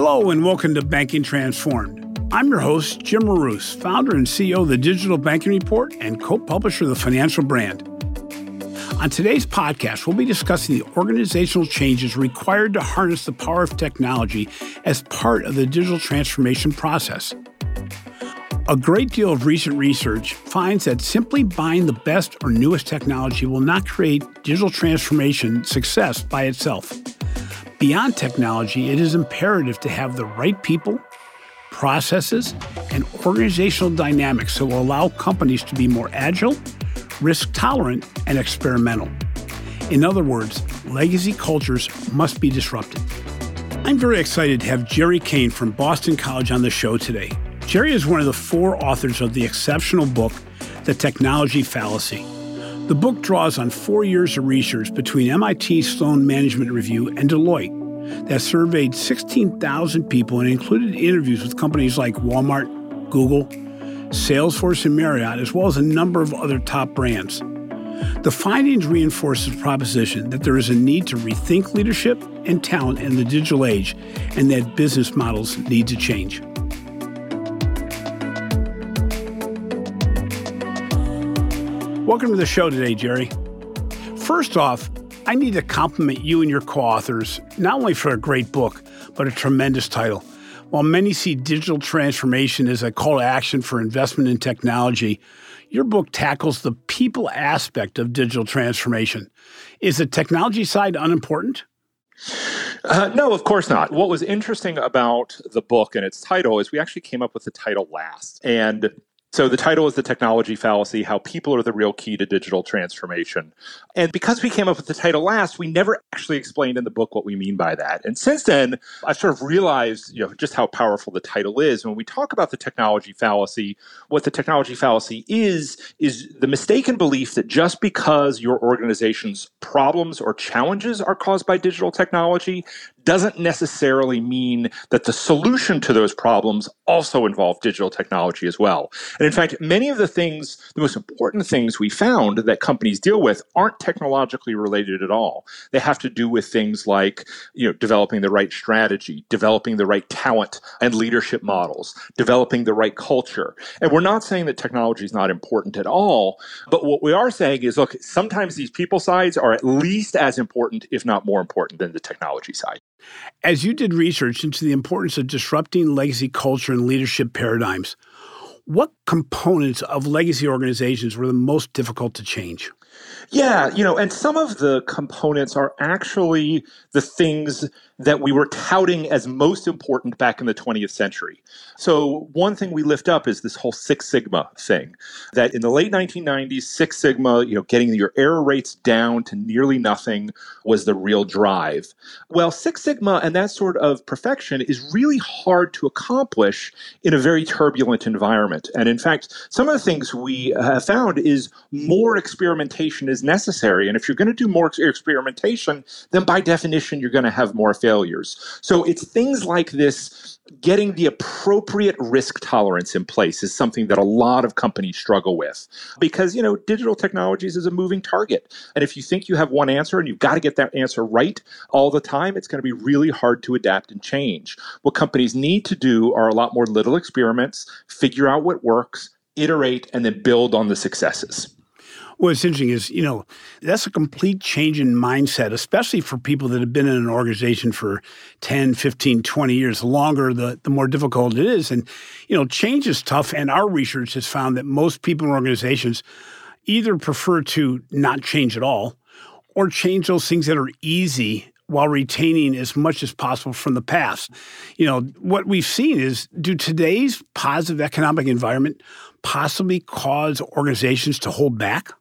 Hello, and welcome to Banking Transformed. I'm your host, Jim Marous, founder and CEO of the Digital Banking Report and co publisher of the Financial Brand. On today's podcast, we'll be discussing the organizational changes required to harness the power of technology as part of the digital transformation process. A great deal of recent research finds that simply buying the best or newest technology will not create digital transformation success by itself. Beyond technology, it is imperative to have the right people, processes, and organizational dynamics that will allow companies to be more agile, risk tolerant, and experimental. In other words, legacy cultures must be disrupted. I'm very excited to have Jerry Kane from Boston College on the show today. Jerry is one of the four authors of the exceptional book, The Technology Fallacy. The book draws on four years of research between MIT Sloan Management Review and Deloitte that surveyed 16,000 people and included interviews with companies like Walmart, Google, Salesforce, and Marriott, as well as a number of other top brands. The findings reinforce the proposition that there is a need to rethink leadership and talent in the digital age and that business models need to change. Welcome to the show today, Jerry. First off, I need to compliment you and your co authors, not only for a great book, but a tremendous title. While many see digital transformation as a call to action for investment in technology, your book tackles the people aspect of digital transformation. Is the technology side unimportant? Uh, no, of course not. What was interesting about the book and its title is we actually came up with the title last. And so the title is The Technology Fallacy How People Are the Real Key to Digital Transformation. And because we came up with the title last, we never actually explained in the book what we mean by that. And since then, I've sort of realized, you know, just how powerful the title is. When we talk about the technology fallacy, what the technology fallacy is, is the mistaken belief that just because your organization's problems or challenges are caused by digital technology doesn't necessarily mean that the solution to those problems also involve digital technology as well. And in fact, many of the things, the most important things we found that companies deal with aren't technologically related at all. They have to do with things like, you know, developing the right strategy, developing the right talent and leadership models, developing the right culture. And we're not saying that technology is not important at all, but what we are saying is, look, sometimes these people sides are at least as important, if not more important than the technology side. As you did research into the importance of disrupting legacy culture and leadership paradigms, what components of legacy organizations were the most difficult to change? Yeah, you know, and some of the components are actually the things that we were touting as most important back in the 20th century. So, one thing we lift up is this whole Six Sigma thing. That in the late 1990s, Six Sigma, you know, getting your error rates down to nearly nothing was the real drive. Well, Six Sigma and that sort of perfection is really hard to accomplish in a very turbulent environment. And in fact, some of the things we uh, have found is more experimentation is necessary. And if you're going to do more experimentation, then by definition, you're going to have more failures. So it's things like this getting the appropriate risk tolerance in place is something that a lot of companies struggle with because you know digital technologies is a moving target. And if you think you have one answer and you've got to get that answer right all the time it's going to be really hard to adapt and change. What companies need to do are a lot more little experiments figure out what works iterate and then build on the successes What's interesting is, you know, that's a complete change in mindset, especially for people that have been in an organization for 10, 15, 20 years. The longer, the, the more difficult it is. And, you know, change is tough. And our research has found that most people in organizations either prefer to not change at all or change those things that are easy while retaining as much as possible from the past. You know, what we've seen is do today's positive economic environment possibly cause organizations to hold back?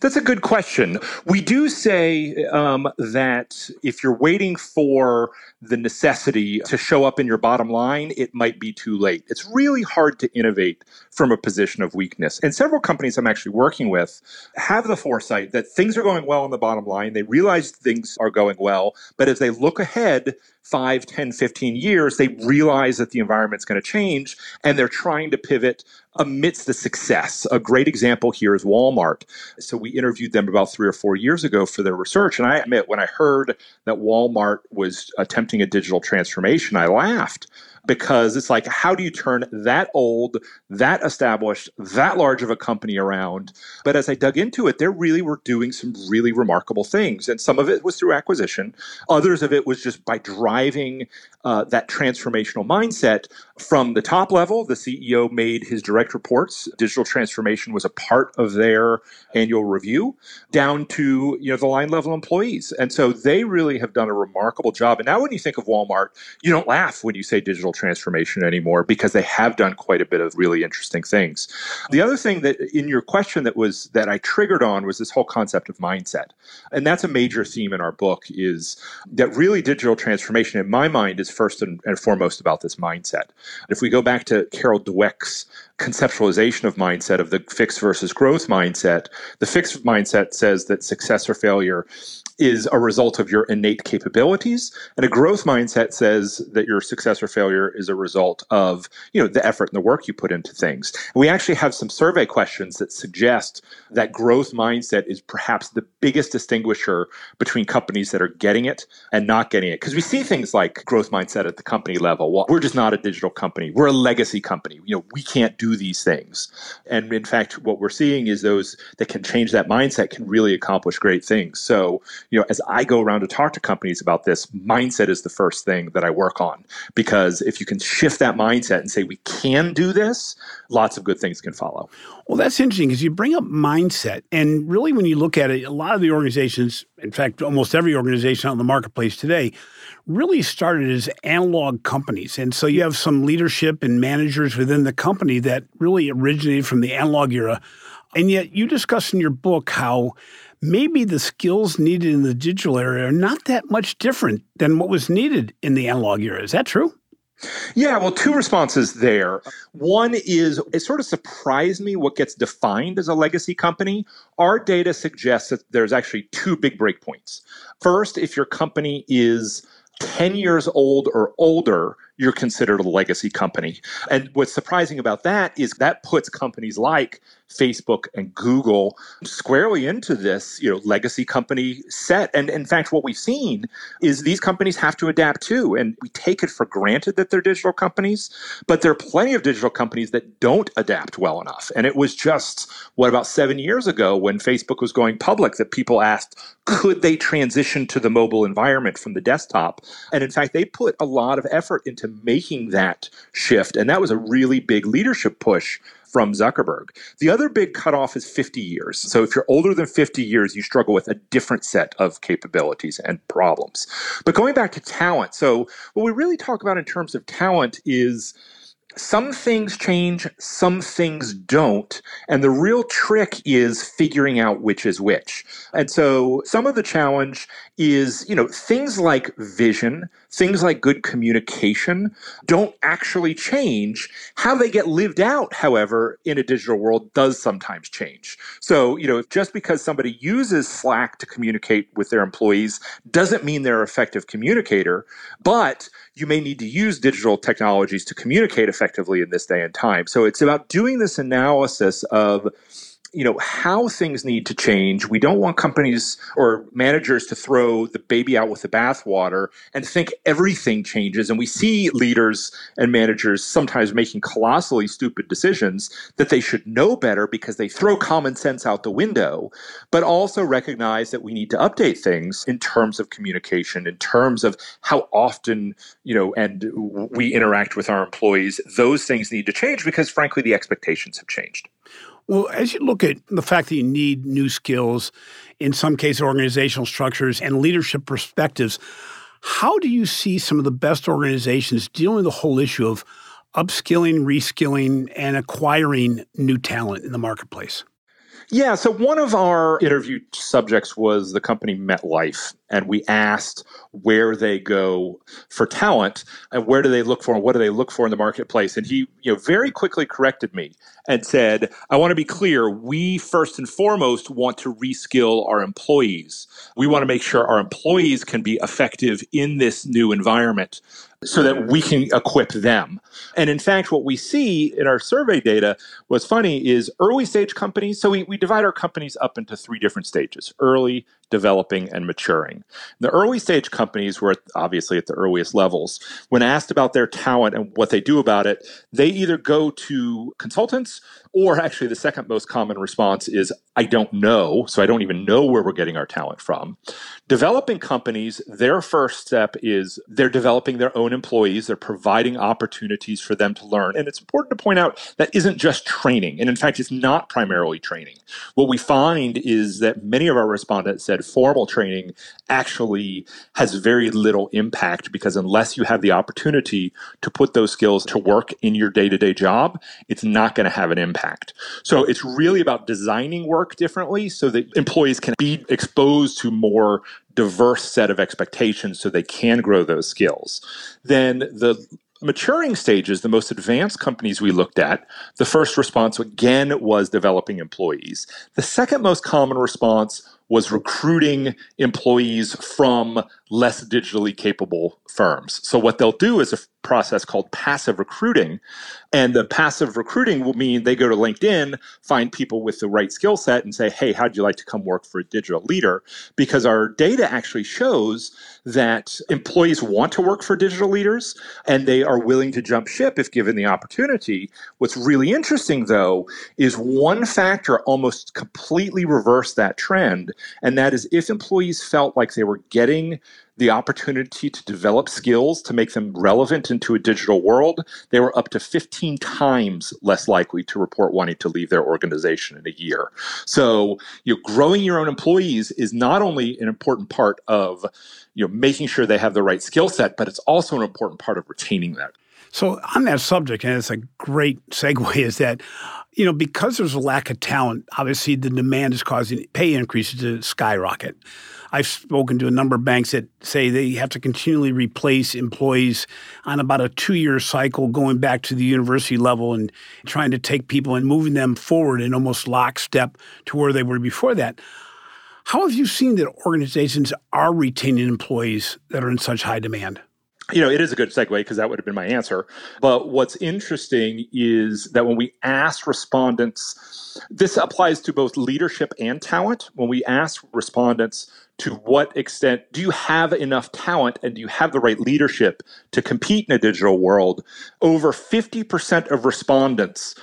That's a good question. We do say um, that if you're waiting for the necessity to show up in your bottom line, it might be too late. It's really hard to innovate from a position of weakness. And several companies I'm actually working with have the foresight that things are going well on the bottom line. They realize things are going well, but as they look ahead, 5, 10, 15 years, they realize that the environment's going to change and they're trying to pivot amidst the success. A great example here is Walmart. So we interviewed them about three or four years ago for their research. And I admit, when I heard that Walmart was attempting a digital transformation, I laughed because it's like, how do you turn that old, that established, that large of a company around? But as I dug into it, they really were doing some really remarkable things. And some of it was through acquisition, others of it was just by driving uh, that transformational mindset from the top level. The CEO made his direct reports. Digital transformation was a part of their annual review, down to you know the line level employees. And so they really have done a remarkable job. And now, when you think of Walmart, you don't laugh when you say digital transformation anymore because they have done quite a bit of really interesting things. The other thing that in your question that was that I triggered on was this whole concept of mindset. And that's a major theme in our book is that really digital transformation in my mind is first and, and foremost about this mindset. If we go back to Carol Dweck's conceptualization of mindset of the fixed versus growth mindset, the fixed mindset says that success or failure is a result of your innate capabilities and a growth mindset says that your success or failure is a result of you know the effort and the work you put into things we actually have some survey questions that suggest that growth mindset is perhaps the biggest distinguisher between companies that are getting it and not getting it because we see things like growth mindset at the company level. Well we're just not a digital company. We're a legacy company. You know we can't do these things. And in fact what we're seeing is those that can change that mindset can really accomplish great things. So you know, as I go around to talk to companies about this, mindset is the first thing that I work on. Because if you can shift that mindset and say we can do this, lots of good things can follow. Well, that's interesting because you bring up mindset, and really, when you look at it, a lot of the organizations, in fact, almost every organization out in the marketplace today, really started as analog companies. And so you have some leadership and managers within the company that really originated from the analog era. And yet, you discuss in your book how maybe the skills needed in the digital era are not that much different than what was needed in the analog era. Is that true? Yeah, well, two responses there. One is it sort of surprised me what gets defined as a legacy company. Our data suggests that there's actually two big breakpoints. First, if your company is 10 years old or older, you're considered a legacy company. And what's surprising about that is that puts companies like Facebook and Google squarely into this, you know, legacy company set. And in fact, what we've seen is these companies have to adapt too. And we take it for granted that they're digital companies, but there are plenty of digital companies that don't adapt well enough. And it was just, what, about seven years ago when Facebook was going public that people asked, could they transition to the mobile environment from the desktop? And in fact, they put a lot of effort into making that shift. And that was a really big leadership push from Zuckerberg. The other big cutoff is 50 years. So if you're older than 50 years, you struggle with a different set of capabilities and problems. But going back to talent, so what we really talk about in terms of talent is some things change, some things don't. And the real trick is figuring out which is which. And so some of the challenge is, you know, things like vision, things like good communication don't actually change. How they get lived out, however, in a digital world does sometimes change. So, you know, just because somebody uses Slack to communicate with their employees doesn't mean they're an effective communicator, but you may need to use digital technologies to communicate effectively in this day and time. So it's about doing this analysis of you know how things need to change. We don't want companies or managers to throw the baby out with the bathwater and think everything changes. And we see leaders and managers sometimes making colossally stupid decisions that they should know better because they throw common sense out the window, but also recognize that we need to update things in terms of communication, in terms of how often, you know, and we interact with our employees. Those things need to change because frankly the expectations have changed. Well, as you look at the fact that you need new skills, in some cases, organizational structures and leadership perspectives, how do you see some of the best organizations dealing with the whole issue of upskilling, reskilling, and acquiring new talent in the marketplace? Yeah, so one of our interview subjects was the company MetLife, and we asked where they go for talent and where do they look for and what do they look for in the marketplace. And he, you know, very quickly corrected me and said, "I want to be clear. We first and foremost want to reskill our employees. We want to make sure our employees can be effective in this new environment." So that we can equip them. And in fact, what we see in our survey data, what's funny is early stage companies. So we, we divide our companies up into three different stages early, developing, and maturing. The early stage companies were obviously at the earliest levels. When asked about their talent and what they do about it, they either go to consultants or actually the second most common response is I don't know. So I don't even know where we're getting our talent from. Developing companies, their first step is they're developing their own employees. They're providing opportunities for them to learn. And it's important to point out that isn't just training. And in fact, it's not primarily training. What we find is that many of our respondents said formal training actually has very little impact because unless you have the opportunity to put those skills to work in your day to day job, it's not going to have an impact. So it's really about designing work differently so that employees can be exposed to more diverse set of expectations so they can grow those skills. Then the maturing stages, the most advanced companies we looked at, the first response again was developing employees. The second most common response was recruiting employees from less digitally capable firms. So what they'll do is a process called passive recruiting. And the passive recruiting will mean they go to LinkedIn, find people with the right skill set and say, "Hey, how'd you like to come work for a digital leader?" Because our data actually shows that employees want to work for digital leaders and they are willing to jump ship if given the opportunity. What's really interesting though is one factor almost completely reversed that trend, and that is if employees felt like they were getting the opportunity to develop skills to make them relevant into a digital world, they were up to 15 times less likely to report wanting to leave their organization in a year. So, you know, growing your own employees is not only an important part of you know making sure they have the right skill set, but it's also an important part of retaining that. So, on that subject, and it's a great segue, is that you know because there's a lack of talent, obviously the demand is causing pay increases to skyrocket. I've spoken to a number of banks that say they have to continually replace employees on about a two year cycle, going back to the university level and trying to take people and moving them forward in almost lockstep to where they were before that. How have you seen that organizations are retaining employees that are in such high demand? You know, it is a good segue because that would have been my answer. But what's interesting is that when we ask respondents, this applies to both leadership and talent. When we ask respondents to what extent do you have enough talent and do you have the right leadership to compete in a digital world? Over 50% of respondents,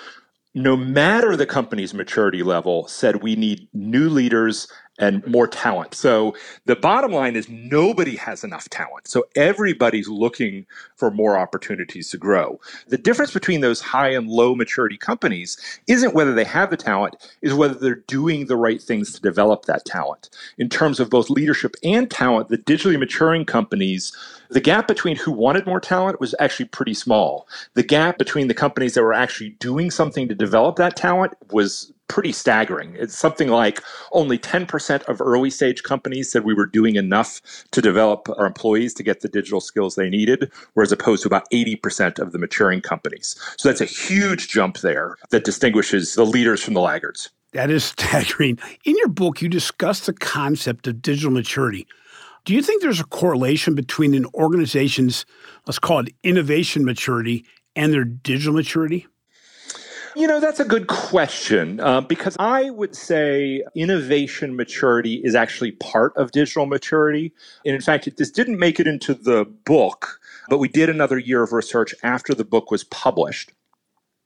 no matter the company's maturity level, said we need new leaders and more talent. So the bottom line is nobody has enough talent. So everybody's looking for more opportunities to grow. The difference between those high and low maturity companies isn't whether they have the talent, is whether they're doing the right things to develop that talent. In terms of both leadership and talent, the digitally maturing companies the gap between who wanted more talent was actually pretty small. The gap between the companies that were actually doing something to develop that talent was pretty staggering. It's something like only 10% of early stage companies said we were doing enough to develop our employees to get the digital skills they needed, whereas opposed to about 80% of the maturing companies. So that's a huge jump there that distinguishes the leaders from the laggards. That is staggering. In your book, you discuss the concept of digital maturity. Do you think there's a correlation between an organization's, let's call it innovation maturity, and their digital maturity? You know, that's a good question uh, because I would say innovation maturity is actually part of digital maturity. And in fact, it, this didn't make it into the book, but we did another year of research after the book was published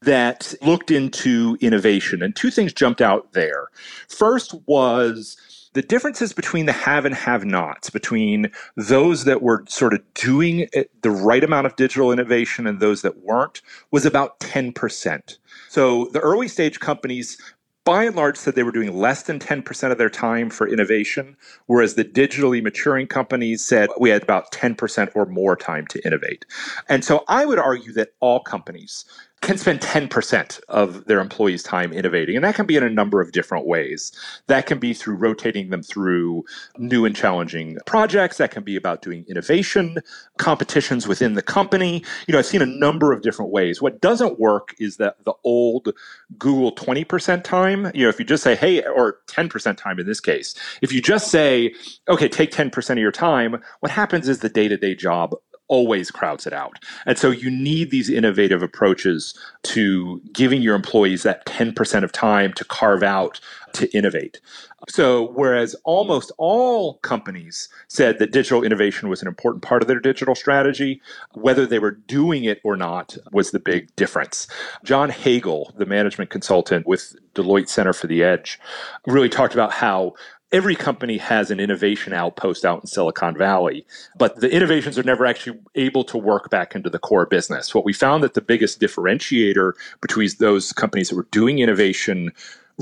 that looked into innovation. And two things jumped out there. First was the differences between the have and have nots, between those that were sort of doing the right amount of digital innovation and those that weren't, was about 10%. So the early stage companies by and large said they were doing less than 10% of their time for innovation, whereas the digitally maturing companies said we had about 10% or more time to innovate. And so I would argue that all companies can spend 10% of their employees' time innovating. And that can be in a number of different ways. That can be through rotating them through new and challenging projects. That can be about doing innovation, competitions within the company. You know, I've seen a number of different ways. What doesn't work is that the old Google 20% time, you know, if you just say, hey, or 10% time in this case, if you just say, okay, take 10% of your time, what happens is the day to day job always crowds it out. And so you need these innovative approaches to giving your employees that 10% of time to carve out to innovate. So, whereas almost all companies said that digital innovation was an important part of their digital strategy, whether they were doing it or not was the big difference. John Hagel, the management consultant with Deloitte Center for the Edge, really talked about how every company has an innovation outpost out in Silicon Valley, but the innovations are never actually able to work back into the core business. What we found that the biggest differentiator between those companies that were doing innovation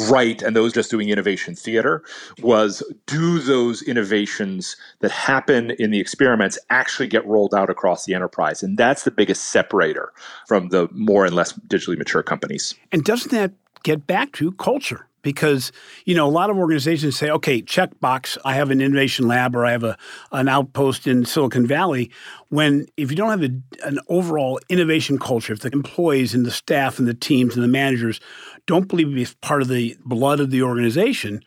right and those just doing innovation theater was do those innovations that happen in the experiments actually get rolled out across the enterprise? And that's the biggest separator from the more and less digitally mature companies. And doesn't that get back to culture because you know a lot of organizations say okay checkbox i have an innovation lab or i have a, an outpost in silicon valley when if you don't have a, an overall innovation culture if the employees and the staff and the teams and the managers don't believe it's part of the blood of the organization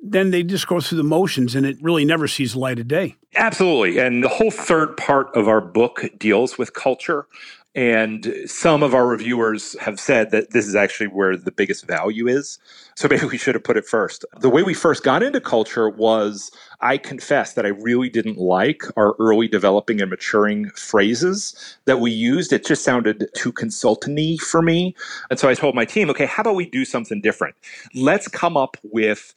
then they just go through the motions and it really never sees the light of day. Absolutely. And the whole third part of our book deals with culture. And some of our reviewers have said that this is actually where the biggest value is. So maybe we should have put it first. The way we first got into culture was I confess that I really didn't like our early developing and maturing phrases that we used. It just sounded too consultanty for me. And so I told my team, okay, how about we do something different? Let's come up with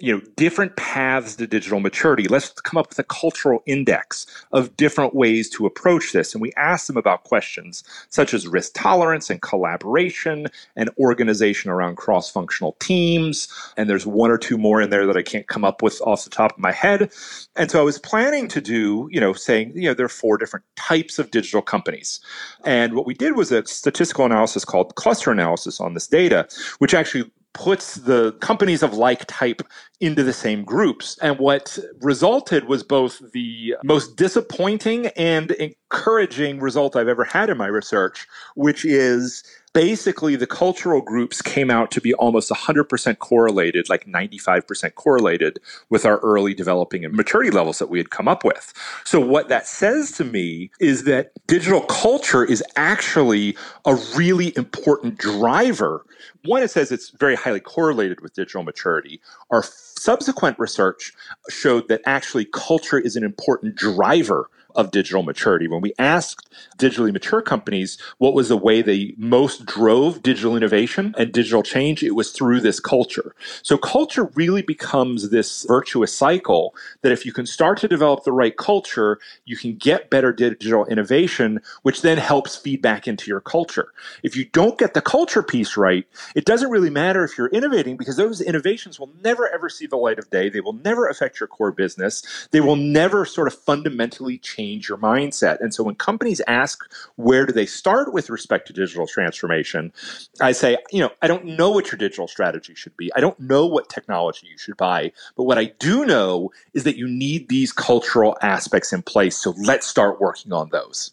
you know different paths to digital maturity. Let's come up with a cultural index of different ways to approach this. And we asked them about questions such as risk tolerance and collaboration and organization around cross-functional teams. And there's one or two more in there that i can't come up with off the top of my head. And so i was planning to do you know saying you know there are four different types of digital companies. And what we did was a statistical analysis called cluster analysis on this data which actually puts the companies of like type into the same groups. And what resulted was both the most disappointing and encouraging result I've ever had in my research, which is basically the cultural groups came out to be almost 100% correlated, like 95% correlated with our early developing and maturity levels that we had come up with. So, what that says to me is that digital culture is actually a really important driver. One, it says it's very highly correlated with digital maturity. Our subsequent research showed that actually culture is an important driver of digital maturity. When we asked digitally mature companies what was the way they most drove digital innovation and digital change, it was through this culture. So culture really becomes this virtuous cycle that if you can start to develop the right culture, you can get better digital innovation, which then helps feed back into your culture. If you don't get the culture piece right, it doesn't really matter if you're innovating because those innovations will never ever see the light of day. They will never affect your core business. They will never sort of fundamentally change change your mindset. And so when companies ask where do they start with respect to digital transformation, I say, you know, I don't know what your digital strategy should be. I don't know what technology you should buy. But what I do know is that you need these cultural aspects in place. So let's start working on those.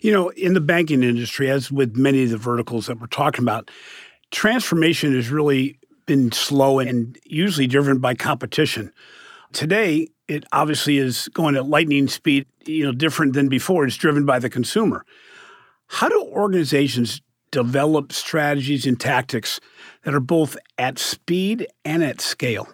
You know, in the banking industry, as with many of the verticals that we're talking about, transformation has really been slow and usually driven by competition. Today, it obviously is going at lightning speed, you know, different than before. It's driven by the consumer. How do organizations develop strategies and tactics that are both at speed and at scale?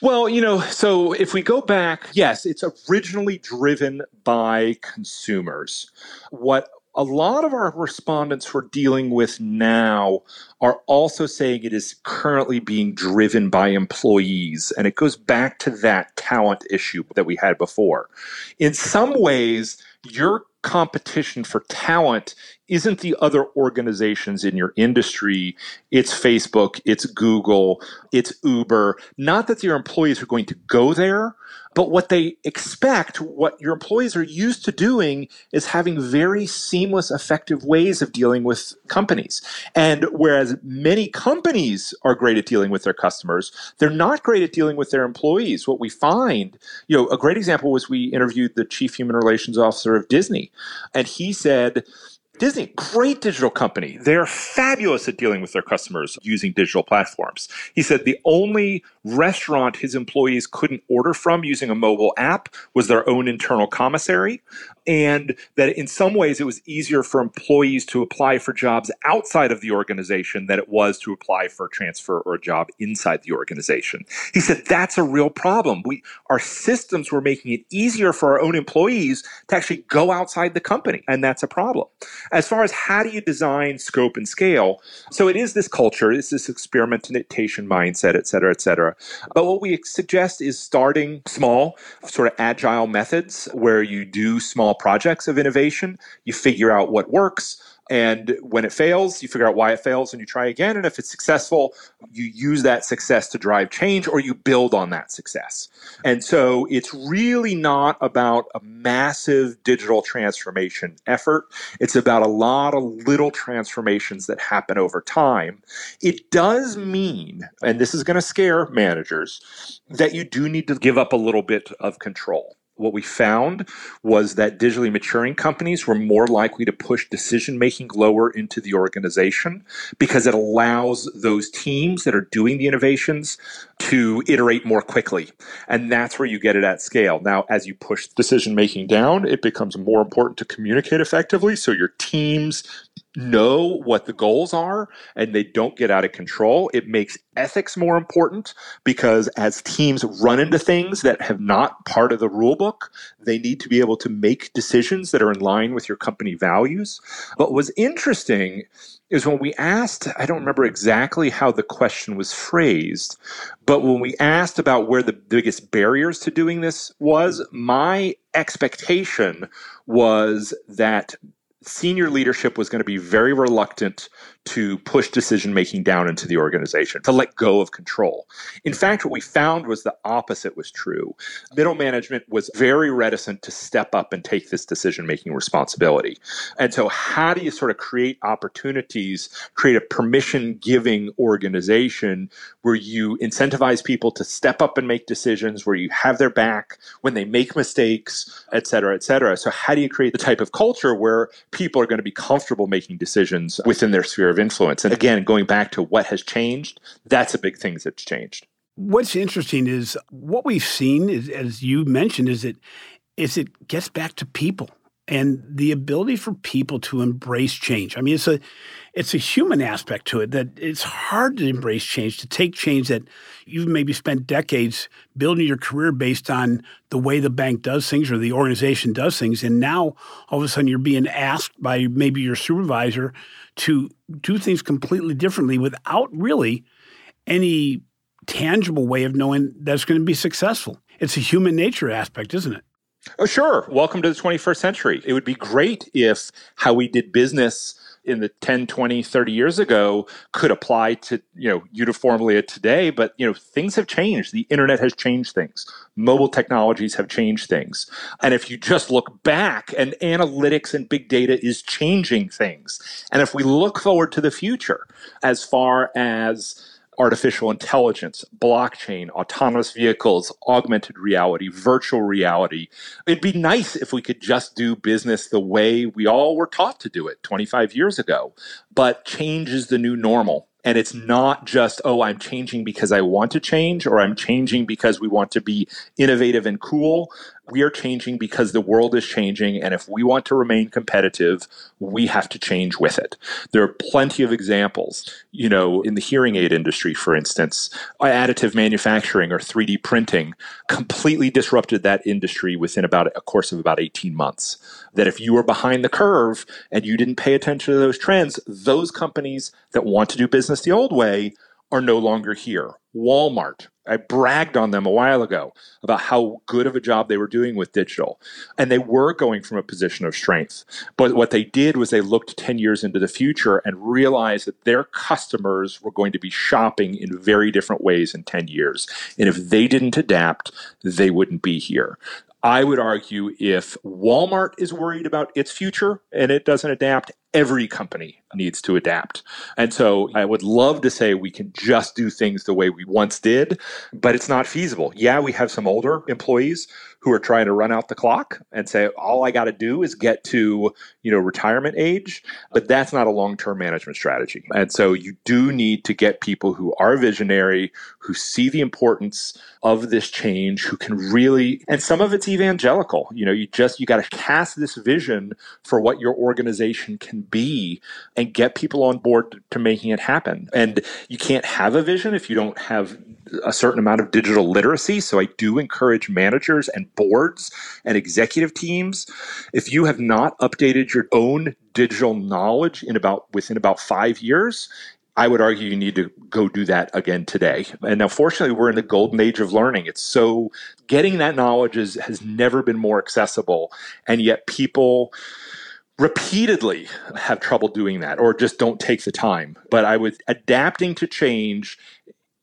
Well, you know, so if we go back, yes, it's originally driven by consumers. What a lot of our respondents we're dealing with now are also saying it is currently being driven by employees. And it goes back to that talent issue that we had before. In some ways, your competition for talent isn't the other organizations in your industry. It's Facebook, it's Google, it's Uber. Not that your employees are going to go there, but what they expect, what your employees are used to doing, is having very seamless, effective ways of dealing with companies. And whereas many companies are great at dealing with their customers, they're not great at dealing with their employees. What we find, you know, a great example was we interviewed the chief human relations officer of Disney, and he said, Disney, great digital company. They're fabulous at dealing with their customers using digital platforms. He said the only restaurant his employees couldn't order from using a mobile app was their own internal commissary. And that in some ways it was easier for employees to apply for jobs outside of the organization than it was to apply for a transfer or a job inside the organization. He said that's a real problem. We our systems were making it easier for our own employees to actually go outside the company, and that's a problem. As far as how do you design scope and scale, so it is this culture, it's this experimentation mindset, et cetera, et cetera. But what we suggest is starting small, sort of agile methods where you do small projects of innovation, you figure out what works and when it fails, you figure out why it fails and you try again. And if it's successful, you use that success to drive change or you build on that success. And so it's really not about a massive digital transformation effort. It's about a lot of little transformations that happen over time. It does mean, and this is going to scare managers, that you do need to give up a little bit of control what we found was that digitally maturing companies were more likely to push decision making lower into the organization because it allows those teams that are doing the innovations to iterate more quickly. And that's where you get it at scale. Now, as you push decision making down, it becomes more important to communicate effectively. So your teams know what the goals are and they don't get out of control. It makes ethics more important because as teams run into things that have not part of the rule book, they need to be able to make decisions that are in line with your company values. But what's interesting is when we asked, I don't remember exactly how the question was phrased, but when we asked about where the biggest barriers to doing this was, my expectation was that senior leadership was going to be very reluctant to push decision making down into the organization, to let go of control. In fact, what we found was the opposite was true. Middle management was very reticent to step up and take this decision making responsibility. And so, how do you sort of create opportunities, create a permission giving organization where you incentivize people to step up and make decisions, where you have their back when they make mistakes, et cetera, et cetera? So, how do you create the type of culture where people are going to be comfortable making decisions within their sphere of influence. And again, going back to what has changed, that's a big thing that's changed. What's interesting is what we've seen, is, as you mentioned, is it is it gets back to people and the ability for people to embrace change. I mean, it's a it's a human aspect to it that it's hard to embrace change, to take change that you've maybe spent decades building your career based on the way the bank does things or the organization does things, and now all of a sudden you're being asked by maybe your supervisor to do things completely differently without really any tangible way of knowing that's going to be successful. It's a human nature aspect, isn't it? Oh, sure. Welcome to the 21st century. It would be great if how we did business in the 10 20 30 years ago could apply to you know uniformly today but you know things have changed. The internet has changed things. Mobile technologies have changed things. And if you just look back and analytics and big data is changing things. And if we look forward to the future as far as artificial intelligence, blockchain, autonomous vehicles, augmented reality, virtual reality. It'd be nice if we could just do business the way we all were taught to do it 25 years ago. But change is the new normal. And it's not just, oh, I'm changing because I want to change or I'm changing because we want to be innovative and cool we are changing because the world is changing. And if we want to remain competitive, we have to change with it. There are plenty of examples, you know, in the hearing aid industry, for instance, uh, additive manufacturing or 3D printing completely disrupted that industry within about a course of about 18 months. That if you were behind the curve and you didn't pay attention to those trends, those companies that want to do business the old way are no longer here. Walmart, I bragged on them a while ago about how good of a job they were doing with digital. And they were going from a position of strength. But what they did was they looked 10 years into the future and realized that their customers were going to be shopping in very different ways in 10 years. And if they didn't adapt, they wouldn't be here. I would argue if Walmart is worried about its future and it doesn't adapt, every company needs to adapt. And so I would love to say we can just do things the way we once did, but it's not feasible. Yeah, we have some older employees who are trying to run out the clock and say all I got to do is get to, you know, retirement age, but that's not a long-term management strategy. And so you do need to get people who are visionary, who see the importance of this change, who can really and some of it's evangelical. You know, you just you got to cast this vision for what your organization can be and get people on board to making it happen. And you can't have a vision if you don't have a certain amount of digital literacy. So I do encourage managers and boards and executive teams. If you have not updated your own digital knowledge in about within about five years, I would argue you need to go do that again today. And now, fortunately, we're in the golden age of learning. It's so getting that knowledge is, has never been more accessible. And yet, people repeatedly have trouble doing that or just don't take the time. But I would adapting to change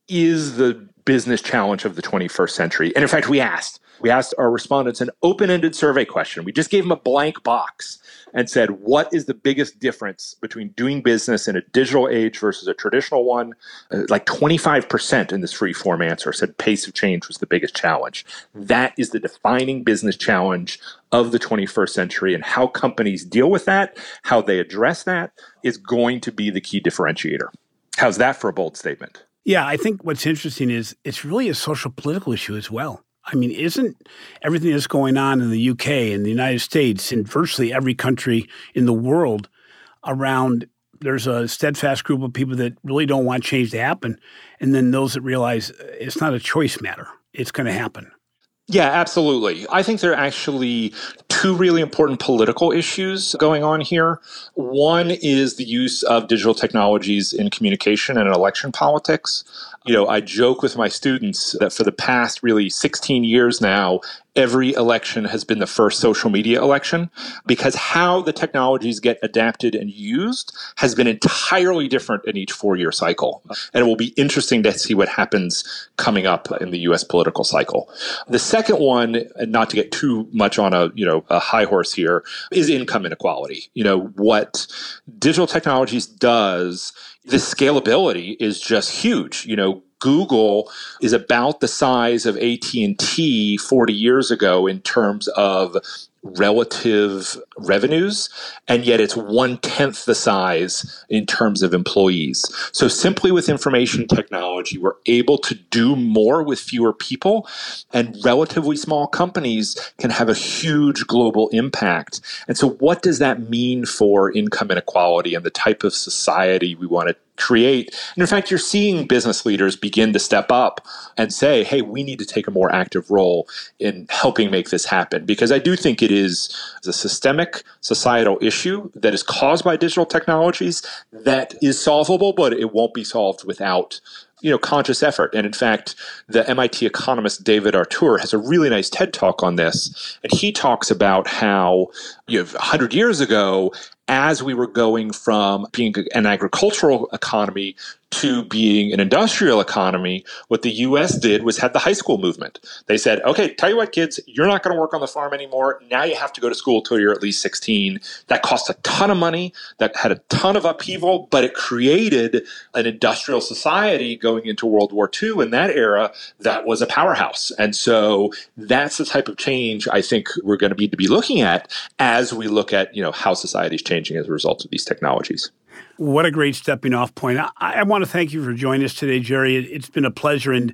is the business challenge of the 21st century. And in fact, we asked we asked our respondents an open-ended survey question. We just gave them a blank box and said, "What is the biggest difference between doing business in a digital age versus a traditional one?" Uh, like 25% in this free form answer said pace of change was the biggest challenge. That is the defining business challenge of the 21st century and how companies deal with that, how they address that is going to be the key differentiator. How's that for a bold statement? Yeah, I think what's interesting is it's really a social political issue as well. I mean, isn't everything that's going on in the UK and the United States and virtually every country in the world around there's a steadfast group of people that really don't want change to happen and then those that realize uh, it's not a choice matter. It's going to happen. Yeah, absolutely. I think there are actually two really important political issues going on here. One is the use of digital technologies in communication and election politics. You know, I joke with my students that for the past really 16 years now, every election has been the first social media election because how the technologies get adapted and used has been entirely different in each four year cycle. And it will be interesting to see what happens coming up in the US political cycle. The second one, and not to get too much on a, you know, a high horse here, is income inequality. You know, what digital technologies does the scalability is just huge. You know, Google is about the size of AT&T 40 years ago in terms of relative revenues, and yet it's one tenth the size in terms of employees. So, simply with information technology, we're able to do more with fewer people, and relatively small companies can have a huge global impact. And so, what does that mean for income inequality and the type of society we want to create. And in fact, you're seeing business leaders begin to step up and say, hey, we need to take a more active role in helping make this happen. Because I do think it is a systemic societal issue that is caused by digital technologies that is solvable, but it won't be solved without you know conscious effort. And in fact the mit economist david autor has a really nice ted talk on this and he talks about how you know 100 years ago as we were going from being an agricultural economy to being an industrial economy, what the US did was had the high school movement. They said, okay, tell you what, kids, you're not going to work on the farm anymore. Now you have to go to school until you're at least 16. That cost a ton of money, that had a ton of upheaval, but it created an industrial society going into World War II in that era that was a powerhouse. And so that's the type of change I think we're going to need to be looking at as we look at, you know, how society is changing as a result of these technologies. What a great stepping off point. I, I want to thank you for joining us today, Jerry. It, it's been a pleasure. And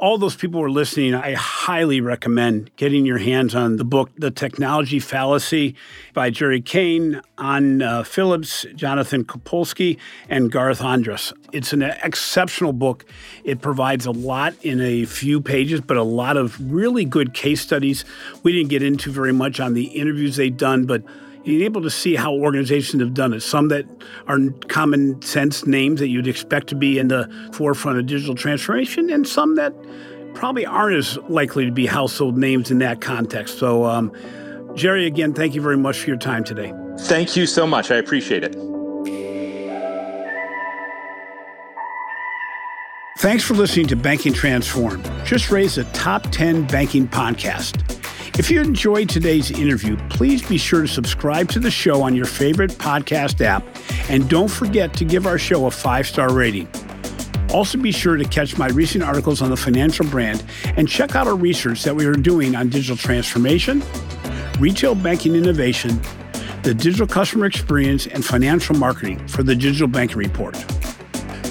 all those people who are listening, I highly recommend getting your hands Anh the book, The Technology Fallacy by Jerry Kane, on uh, Phillips, Jonathan Copulsky, and Garth Andrus. It's an exceptional book. It provides a lot in a few pages, but a lot of really good case studies. We didn't get into very much on the interviews they've done, but being able to see how organizations have done it. Some that are common sense names that you'd expect to be in the forefront of digital transformation, and some that probably aren't as likely to be household names in that context. So, um, Jerry, again, thank you very much for your time today. Thank you so much. I appreciate it. Thanks for listening to Banking Transform. Just raised a top 10 banking podcast. If you enjoyed today's interview, please be sure to subscribe to the show on your favorite podcast app and don't forget to give our show a five star rating. Also, be sure to catch my recent articles on the financial brand and check out our research that we are doing on digital transformation, retail banking innovation, the digital customer experience, and financial marketing for the Digital Banking Report.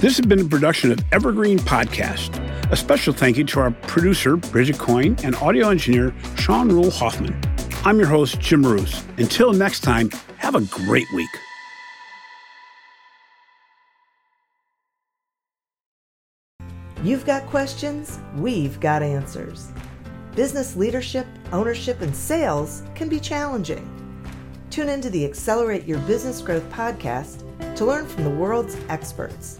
This has been a production of Evergreen Podcast. A special thank you to our producer, Bridget Coyne, and audio engineer, Sean Rule Hoffman. I'm your host, Jim Marous. Until next time, have a great week. You've got questions, we've got answers. Business leadership, ownership, and sales can be challenging. Tune into the Accelerate Your Business Growth podcast to learn from the world's experts.